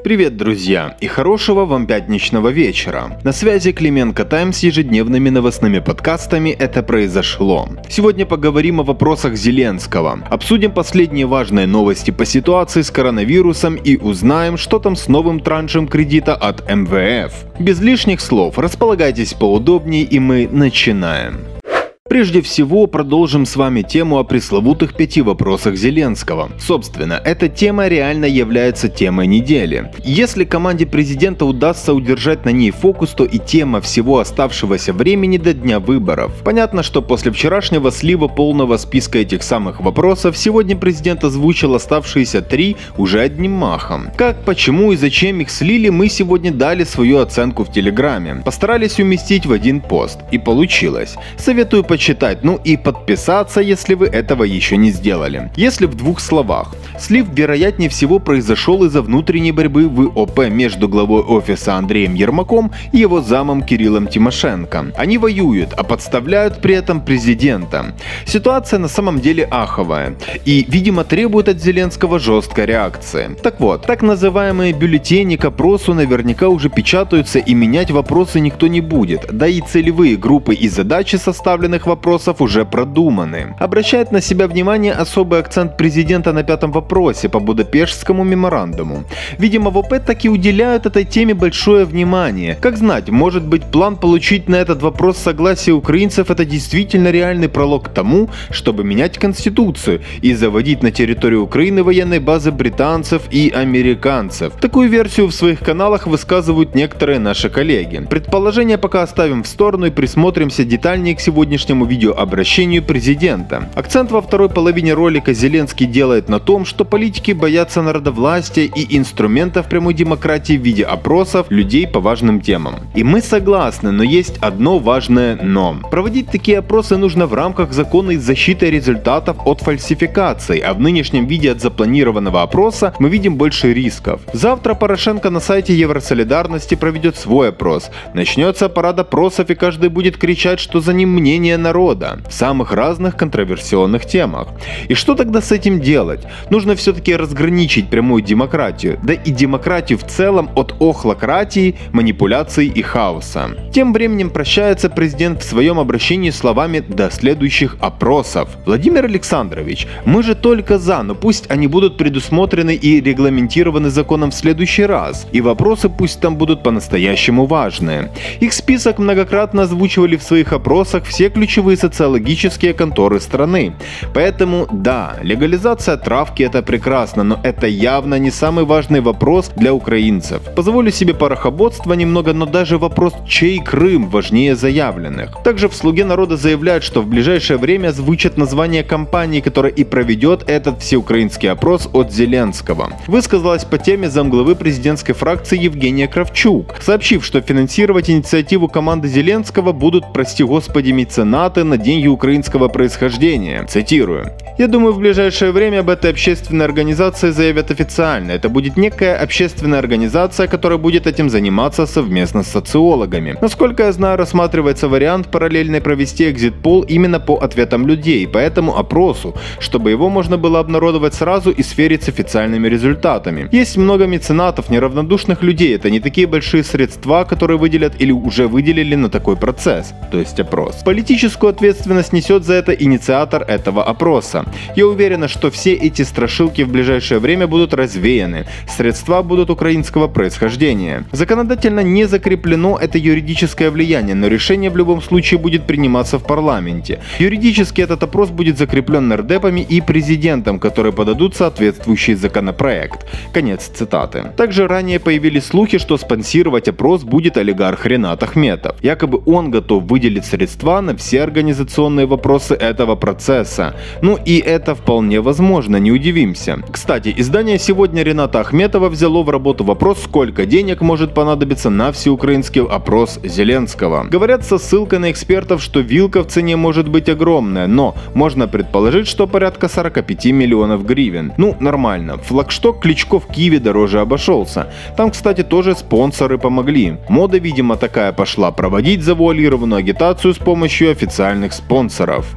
Привет, друзья, и хорошего вам пятничного вечера. На связи Клименко Тайм с ежедневными новостными подкастами «Это произошло». Сегодня поговорим о вопросах Зеленского, обсудим последние важные новости по ситуации с коронавирусом и узнаем, что там с новым траншем кредита от МВФ. Без лишних слов, располагайтесь поудобнее и мы начинаем. Прежде всего, продолжим с вами тему о пресловутых пяти вопросах Зеленского. Собственно, эта тема реально является темой недели. Если команде президента удастся удержать на ней фокус, то и тема всего оставшегося времени до дня выборов. Понятно, что после вчерашнего слива полного списка этих самых вопросов, сегодня президент озвучил оставшиеся три уже одним махом. Как, почему и зачем их слили, мы сегодня дали свою оценку в Телеграме. Постарались уместить в один пост. И получилось. Советую почитать почитать, ну и подписаться, если вы этого еще не сделали. Если в двух словах. Слив, вероятнее всего, произошел из-за внутренней борьбы в ОП между главой офиса Андреем Ермаком и его замом Кириллом Тимошенко. Они воюют, а подставляют при этом президента. Ситуация на самом деле аховая и, видимо, требует от Зеленского жесткой реакции. Так вот, так называемые бюллетени к опросу наверняка уже печатаются и менять вопросы никто не будет, да и целевые группы и задачи составленных вопросов уже продуманы. Обращает на себя внимание особый акцент президента на пятом вопросе по Будапештскому меморандуму. Видимо, в ОП таки уделяют этой теме большое внимание. Как знать, может быть план получить на этот вопрос согласие украинцев это действительно реальный пролог к тому, чтобы менять конституцию и заводить на территорию Украины военной базы британцев и американцев. Такую версию в своих каналах высказывают некоторые наши коллеги. Предположение пока оставим в сторону и присмотримся детальнее к сегодняшнему официальному видеообращению президента. Акцент во второй половине ролика Зеленский делает на том, что политики боятся народовластия и инструментов прямой демократии в виде опросов людей по важным темам. И мы согласны, но есть одно важное «но». Проводить такие опросы нужно в рамках закона и защиты результатов от фальсификаций, а в нынешнем виде от запланированного опроса мы видим больше рисков. Завтра Порошенко на сайте Евросолидарности проведет свой опрос. Начнется парад опросов и каждый будет кричать, что за ним мнение народа в самых разных контроверсионных темах. И что тогда с этим делать? Нужно все-таки разграничить прямую демократию, да и демократию в целом от охлократии, манипуляций и хаоса. Тем временем прощается президент в своем обращении словами «до следующих опросов». Владимир Александрович, мы же только за, но пусть они будут предусмотрены и регламентированы законом в следующий раз, и вопросы пусть там будут по-настоящему важные. Их список многократно озвучивали в своих опросах все ключевые ключевые социологические конторы страны. Поэтому да, легализация травки это прекрасно, но это явно не самый важный вопрос для украинцев. Позволю себе порохоботство немного, но даже вопрос «чей Крым» важнее заявленных. Также в «Слуге народа» заявляют, что в ближайшее время звучат название компании, которая и проведет этот всеукраинский опрос от Зеленского. Высказалась по теме замглавы президентской фракции Евгения Кравчук, сообщив, что финансировать инициативу команды Зеленского будут, прости господи, меценаты донаты на деньги украинского происхождения. Цитирую. Я думаю, в ближайшее время об этой общественной организации заявят официально. Это будет некая общественная организация, которая будет этим заниматься совместно с социологами. Насколько я знаю, рассматривается вариант параллельно провести экзит-пол именно по ответам людей, по этому опросу, чтобы его можно было обнародовать сразу и сверить с официальными результатами. Есть много меценатов, неравнодушных людей, это не такие большие средства, которые выделят или уже выделили на такой процесс, то есть опрос. Политическую ответственность несет за это инициатор этого опроса. Я уверена, что все эти страшилки в ближайшее время будут развеяны. Средства будут украинского происхождения. Законодательно не закреплено это юридическое влияние, но решение в любом случае будет приниматься в парламенте. Юридически этот опрос будет закреплен нардепами и президентом, которые подадут соответствующий законопроект. Конец цитаты. Также ранее появились слухи, что спонсировать опрос будет олигарх Ренат Ахметов. Якобы он готов выделить средства на все организационные вопросы этого процесса. Ну и это вполне возможно, не удивимся. Кстати, издание «Сегодня» Рената Ахметова взяло в работу вопрос, сколько денег может понадобиться на всеукраинский опрос Зеленского. Говорят со ссылкой на экспертов, что вилка в цене может быть огромная, но можно предположить, что порядка 45 миллионов гривен. Ну, нормально. Флагшток Кличко в Киеве дороже обошелся. Там, кстати, тоже спонсоры помогли. Мода, видимо, такая пошла проводить завуалированную агитацию с помощью официальных спонсоров.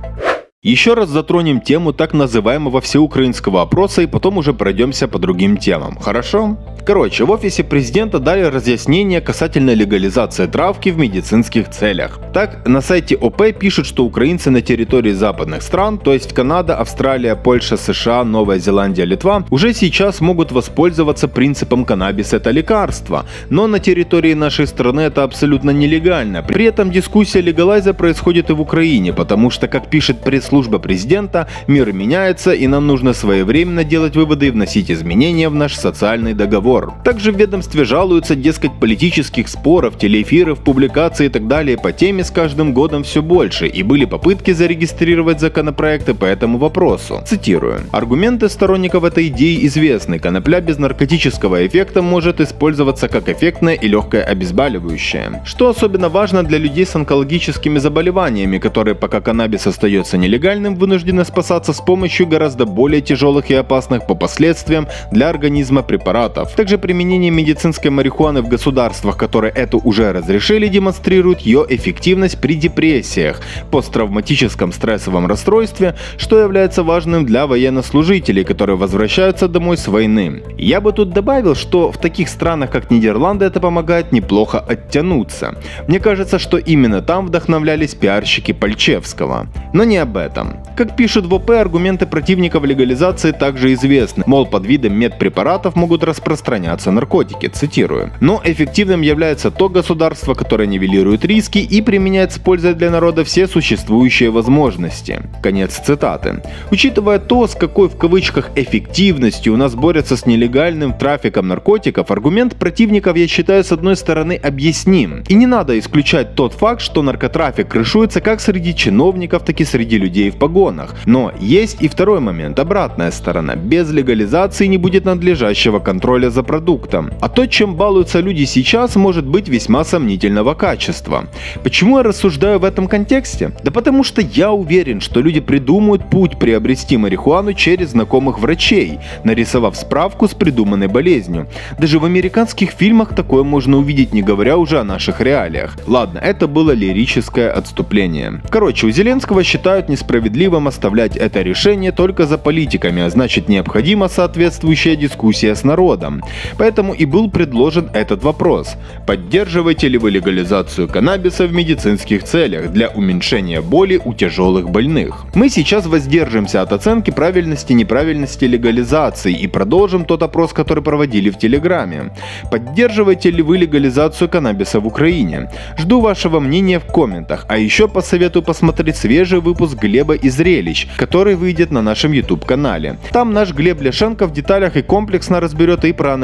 Еще раз затронем тему так называемого всеукраинского опроса и потом уже пройдемся по другим темам, хорошо? Короче, в офисе президента дали разъяснение касательно легализации травки в медицинских целях. Так, на сайте ОП пишут, что украинцы на территории западных стран, то есть Канада, Австралия, Польша, США, Новая Зеландия, Литва, уже сейчас могут воспользоваться принципом каннабис это лекарство, но на территории нашей страны это абсолютно нелегально. При этом дискуссия легалайза происходит и в Украине, потому что, как пишет пресс-служба президента, мир меняется и нам нужно своевременно делать выводы и вносить изменения в наш социальный договор. Также в ведомстве жалуются, дескать, политических споров, телеэфиров, публикаций и так далее по теме с каждым годом все больше, и были попытки зарегистрировать законопроекты по этому вопросу. Цитирую. Аргументы сторонников этой идеи известны. Конопля без наркотического эффекта может использоваться как эффектное и легкое обезболивающее. Что особенно важно для людей с онкологическими заболеваниями, которые пока каннабис остается нелегальным, вынуждены спасаться с помощью гораздо более тяжелых и опасных по последствиям для организма препаратов. Также применение медицинской марихуаны в государствах, которые это уже разрешили, демонстрирует ее эффективность при депрессиях, посттравматическом стрессовом расстройстве, что является важным для военнослужителей, которые возвращаются домой с войны. Я бы тут добавил, что в таких странах, как Нидерланды, это помогает неплохо оттянуться. Мне кажется, что именно там вдохновлялись пиарщики Пальчевского. Но не об этом. Как пишут в ОП, аргументы противников легализации также известны. Мол, под видом медпрепаратов могут распространяться наркотики, цитирую. Но эффективным является то государство, которое нивелирует риски и применяет с пользой для народа все существующие возможности. Конец цитаты. Учитывая то, с какой в кавычках эффективностью у нас борются с нелегальным трафиком наркотиков, аргумент противников я считаю с одной стороны объясним. И не надо исключать тот факт, что наркотрафик крышуется как среди чиновников, так и среди людей в погонах. Но есть и второй момент, обратная сторона. Без легализации не будет надлежащего контроля за продуктом. А то, чем балуются люди сейчас, может быть весьма сомнительного качества. Почему я рассуждаю в этом контексте? Да потому что я уверен, что люди придумают путь приобрести марихуану через знакомых врачей, нарисовав справку с придуманной болезнью. Даже в американских фильмах такое можно увидеть, не говоря уже о наших реалиях. Ладно, это было лирическое отступление. Короче, у Зеленского считают несправедливым оставлять это решение только за политиками, а значит необходима соответствующая дискуссия с народом. Поэтому и был предложен этот вопрос. Поддерживаете ли вы легализацию каннабиса в медицинских целях для уменьшения боли у тяжелых больных? Мы сейчас воздержимся от оценки правильности и неправильности легализации и продолжим тот опрос, который проводили в Телеграме. Поддерживаете ли вы легализацию каннабиса в Украине? Жду вашего мнения в комментах, а еще посоветую посмотреть свежий выпуск Глеба и зрелищ, который выйдет на нашем YouTube канале. Там наш Глеб Ляшенко в деталях и комплексно разберет и проанализирует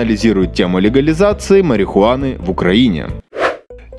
тему легализации марихуаны в Украине.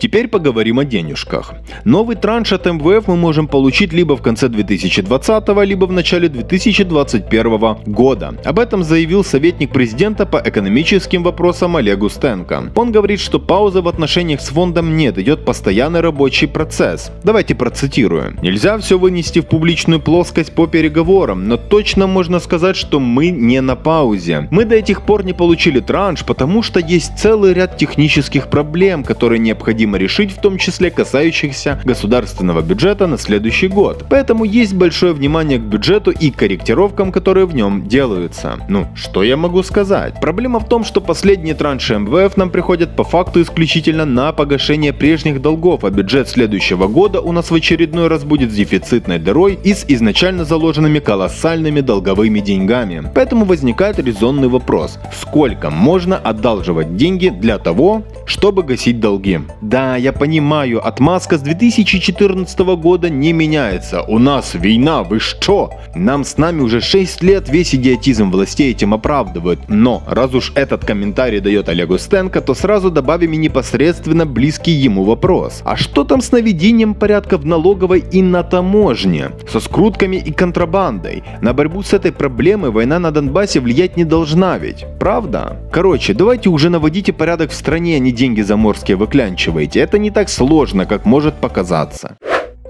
Теперь поговорим о денежках. Новый транш от МВФ мы можем получить либо в конце 2020, либо в начале 2021 года. Об этом заявил советник президента по экономическим вопросам Олег Устенко. Он говорит, что паузы в отношениях с фондом нет, идет постоянный рабочий процесс. Давайте процитирую. Нельзя все вынести в публичную плоскость по переговорам, но точно можно сказать, что мы не на паузе. Мы до этих пор не получили транш, потому что есть целый ряд технических проблем, которые необходимо необходимо решить, в том числе касающихся государственного бюджета на следующий год. Поэтому есть большое внимание к бюджету и корректировкам, которые в нем делаются. Ну, что я могу сказать? Проблема в том, что последние транши МВФ нам приходят по факту исключительно на погашение прежних долгов, а бюджет следующего года у нас в очередной раз будет с дефицитной дырой и с изначально заложенными колоссальными долговыми деньгами. Поэтому возникает резонный вопрос, сколько можно одалживать деньги для того, чтобы гасить долги? Да, да, я понимаю, отмазка с 2014 года не меняется. У нас война, вы что? Нам с нами уже 6 лет весь идиотизм властей этим оправдывают. Но, раз уж этот комментарий дает Олегу Стенко, то сразу добавим и непосредственно близкий ему вопрос. А что там с наведением порядка в налоговой и на таможне? Со скрутками и контрабандой? На борьбу с этой проблемой война на Донбассе влиять не должна ведь, правда? Короче, давайте уже наводите порядок в стране, а не деньги заморские выклянчивайте. Это не так сложно, как может показаться.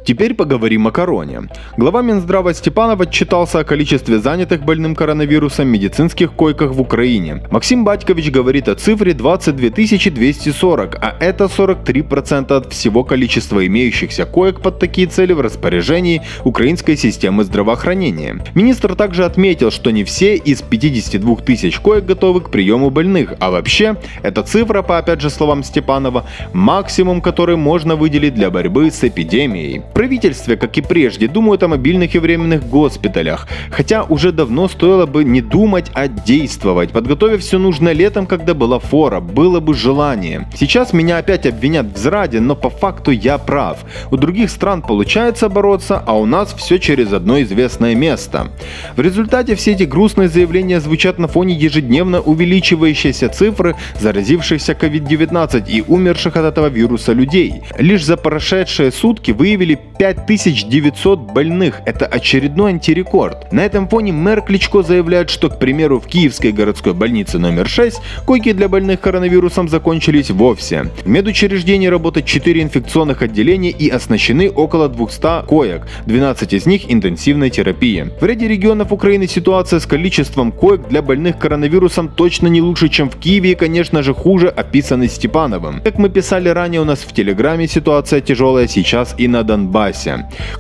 Теперь поговорим о короне. Глава Минздрава Степанов отчитался о количестве занятых больным коронавирусом медицинских койках в Украине. Максим Батькович говорит о цифре 22 240, а это 43% от всего количества имеющихся коек под такие цели в распоряжении украинской системы здравоохранения. Министр также отметил, что не все из 52 тысяч коек готовы к приему больных, а вообще эта цифра, по опять же словам Степанова, максимум, который можно выделить для борьбы с эпидемией. Правительстве, как и прежде, думают о мобильных и временных госпиталях, хотя уже давно стоило бы не думать, а действовать, подготовив все нужно летом, когда была фора, было бы желание. Сейчас меня опять обвинят в зраде, но по факту я прав. У других стран получается бороться, а у нас все через одно известное место. В результате все эти грустные заявления звучат на фоне ежедневно увеличивающейся цифры заразившихся COVID-19 и умерших от этого вируса людей. Лишь за прошедшие сутки выявили 5900 больных. Это очередной антирекорд. На этом фоне мэр Кличко заявляет, что, к примеру, в Киевской городской больнице номер 6 койки для больных коронавирусом закончились вовсе. В медучреждении работают 4 инфекционных отделения и оснащены около 200 коек, 12 из них интенсивной терапии. В ряде регионов Украины ситуация с количеством коек для больных коронавирусом точно не лучше, чем в Киеве и, конечно же, хуже, описанной Степановым. Как мы писали ранее у нас в Телеграме, ситуация тяжелая сейчас и на Донбассе.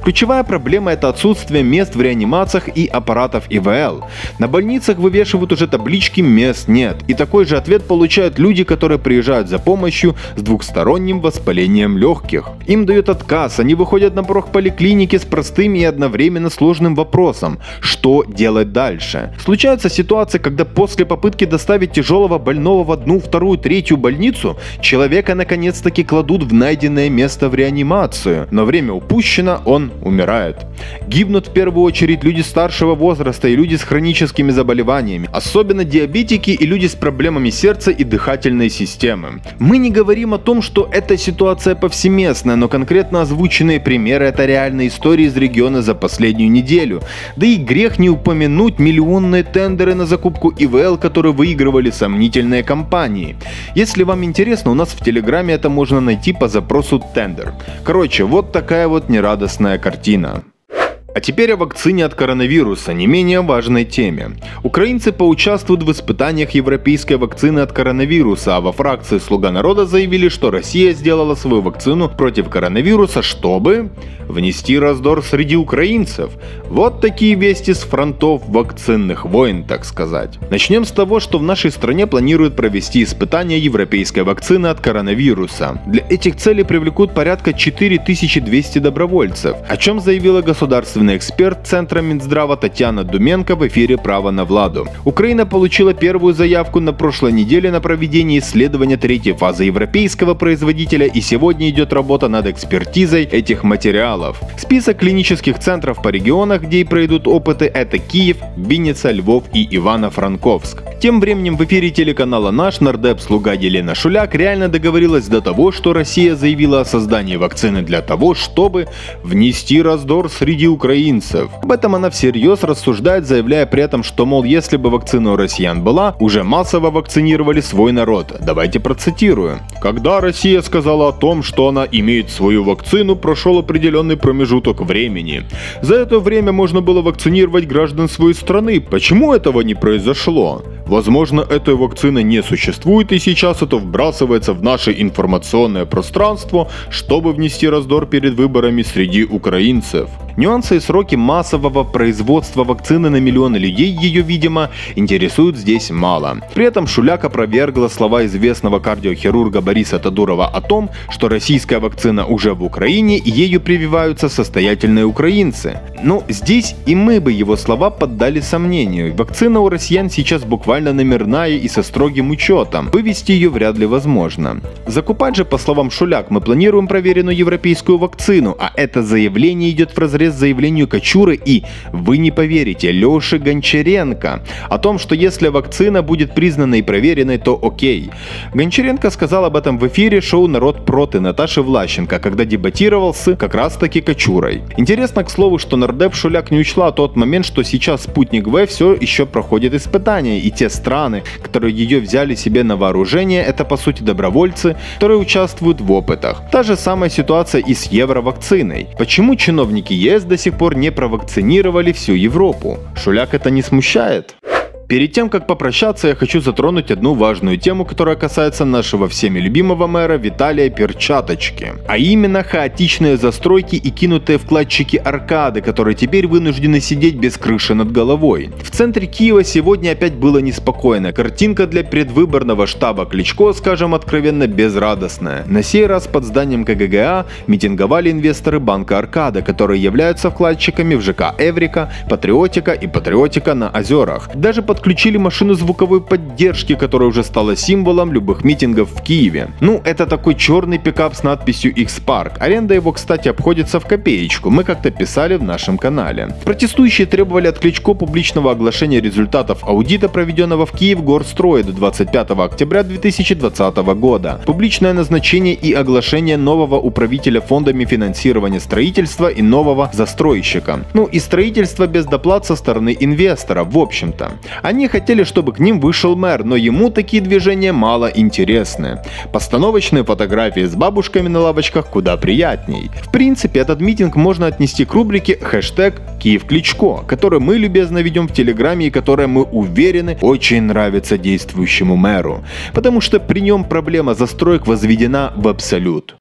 Ключевая проблема это отсутствие мест в реанимациях и аппаратов ИВЛ. На больницах вывешивают уже таблички «мест нет». И такой же ответ получают люди, которые приезжают за помощью с двухсторонним воспалением легких. Им дают отказ, они выходят на порог поликлиники с простым и одновременно сложным вопросом – что делать дальше? Случаются ситуации, когда после попытки доставить тяжелого больного в одну, вторую, третью больницу, человека наконец-таки кладут в найденное место в реанимацию, но время упущено, он умирает. Гибнут в первую очередь люди старшего возраста и люди с хроническими заболеваниями, особенно диабетики и люди с проблемами сердца и дыхательной системы. Мы не говорим о том, что эта ситуация повсеместная, но конкретно озвученные примеры это реальные истории из региона за последнюю неделю. Да и грех не упомянуть миллионные тендеры на закупку ИВЛ, которые выигрывали сомнительные компании. Если вам интересно, у нас в Телеграме это можно найти по запросу тендер. Короче, вот такая вот нерадостная картина. А теперь о вакцине от коронавируса, не менее важной теме. Украинцы поучаствуют в испытаниях европейской вакцины от коронавируса, а во фракции «Слуга народа» заявили, что Россия сделала свою вакцину против коронавируса, чтобы внести раздор среди украинцев. Вот такие вести с фронтов вакцинных войн, так сказать. Начнем с того, что в нашей стране планируют провести испытания европейской вакцины от коронавируса. Для этих целей привлекут порядка 4200 добровольцев, о чем заявила государственный эксперт Центра Минздрава Татьяна Думенко в эфире «Право на Владу». Украина получила первую заявку на прошлой неделе на проведение исследования третьей фазы европейского производителя и сегодня идет работа над экспертизой этих материалов. Список клинических центров по регионах, где и пройдут опыты, это Киев, Винница, Львов и Ивано-Франковск. Тем временем в эфире телеканала «Наш» нардеп-слуга Елена Шуляк реально договорилась до того, что Россия заявила о создании вакцины для того, чтобы внести раздор среди украинцев. Об этом она всерьез рассуждает, заявляя при этом, что, мол, если бы вакцина у россиян была, уже массово вакцинировали свой народ. Давайте процитирую. Когда Россия сказала о том, что она имеет свою вакцину, прошел определенный промежуток времени. За это время можно было вакцинировать граждан своей страны. Почему этого не произошло? Возможно, этой вакцины не существует и сейчас это вбрасывается в наше информационное пространство, чтобы внести раздор перед выборами среди украинцев. Нюансы и сроки массового производства вакцины на миллионы людей ее, видимо, интересуют здесь мало. При этом Шуляк опровергла слова известного кардиохирурга Бориса Тадурова о том, что российская вакцина уже в Украине и ею прививаются состоятельные украинцы. Но здесь и мы бы его слова поддали сомнению. Вакцина у россиян сейчас буквально номерная и со строгим учетом. Вывести ее вряд ли возможно. Закупать же, по словам Шуляк, мы планируем проверенную европейскую вакцину, а это заявление идет в разрез пресс-заявлению Кочуры и, вы не поверите, Леши Гончаренко о том, что если вакцина будет признана и проверенной, то окей. Гончаренко сказал об этом в эфире шоу «Народ проти» Наташи Влащенко, когда дебатировал с как раз таки Кочурой. Интересно, к слову, что нардеп Шуляк не учла тот момент, что сейчас спутник В все еще проходит испытания, и те страны, которые ее взяли себе на вооружение, это по сути добровольцы, которые участвуют в опытах. Та же самая ситуация и с евровакциной. Почему чиновники ЕС до сих пор не провакцинировали всю Европу? Шуляк это не смущает? Перед тем, как попрощаться, я хочу затронуть одну важную тему, которая касается нашего всеми любимого мэра Виталия Перчаточки. А именно хаотичные застройки и кинутые вкладчики аркады, которые теперь вынуждены сидеть без крыши над головой. В центре Киева сегодня опять было неспокойно. Картинка для предвыборного штаба Кличко, скажем откровенно, безрадостная. На сей раз под зданием КГГА митинговали инвесторы банка Аркада, которые являются вкладчиками в ЖК Эврика, Патриотика и Патриотика на озерах. Даже под подключили машину звуковой поддержки, которая уже стала символом любых митингов в Киеве. Ну, это такой черный пикап с надписью X-Park. Аренда его, кстати, обходится в копеечку, мы как-то писали в нашем канале. Протестующие требовали от Кличко публичного оглашения результатов аудита, проведенного в Киев Горстрое до 25 октября 2020 года. Публичное назначение и оглашение нового управителя фондами финансирования строительства и нового застройщика. Ну и строительство без доплат со стороны инвестора, в общем-то. Они хотели, чтобы к ним вышел мэр, но ему такие движения мало интересны. Постановочные фотографии с бабушками на лавочках куда приятней. В принципе, этот митинг можно отнести к рубрике хэштег Киев Кличко, который мы любезно ведем в Телеграме и которая, мы уверены, очень нравится действующему мэру. Потому что при нем проблема застроек возведена в абсолют.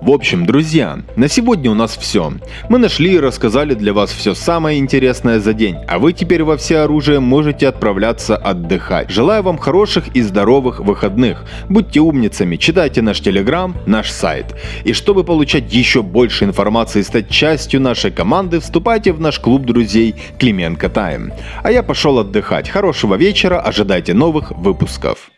В общем, друзья, на сегодня у нас все. Мы нашли и рассказали для вас все самое интересное за день, а вы теперь во все оружие можете отправляться отдыхать. Желаю вам хороших и здоровых выходных. Будьте умницами, читайте наш телеграм, наш сайт. И чтобы получать еще больше информации и стать частью нашей команды, вступайте в наш клуб друзей Клименко Тайм. А я пошел отдыхать. Хорошего вечера, ожидайте новых выпусков.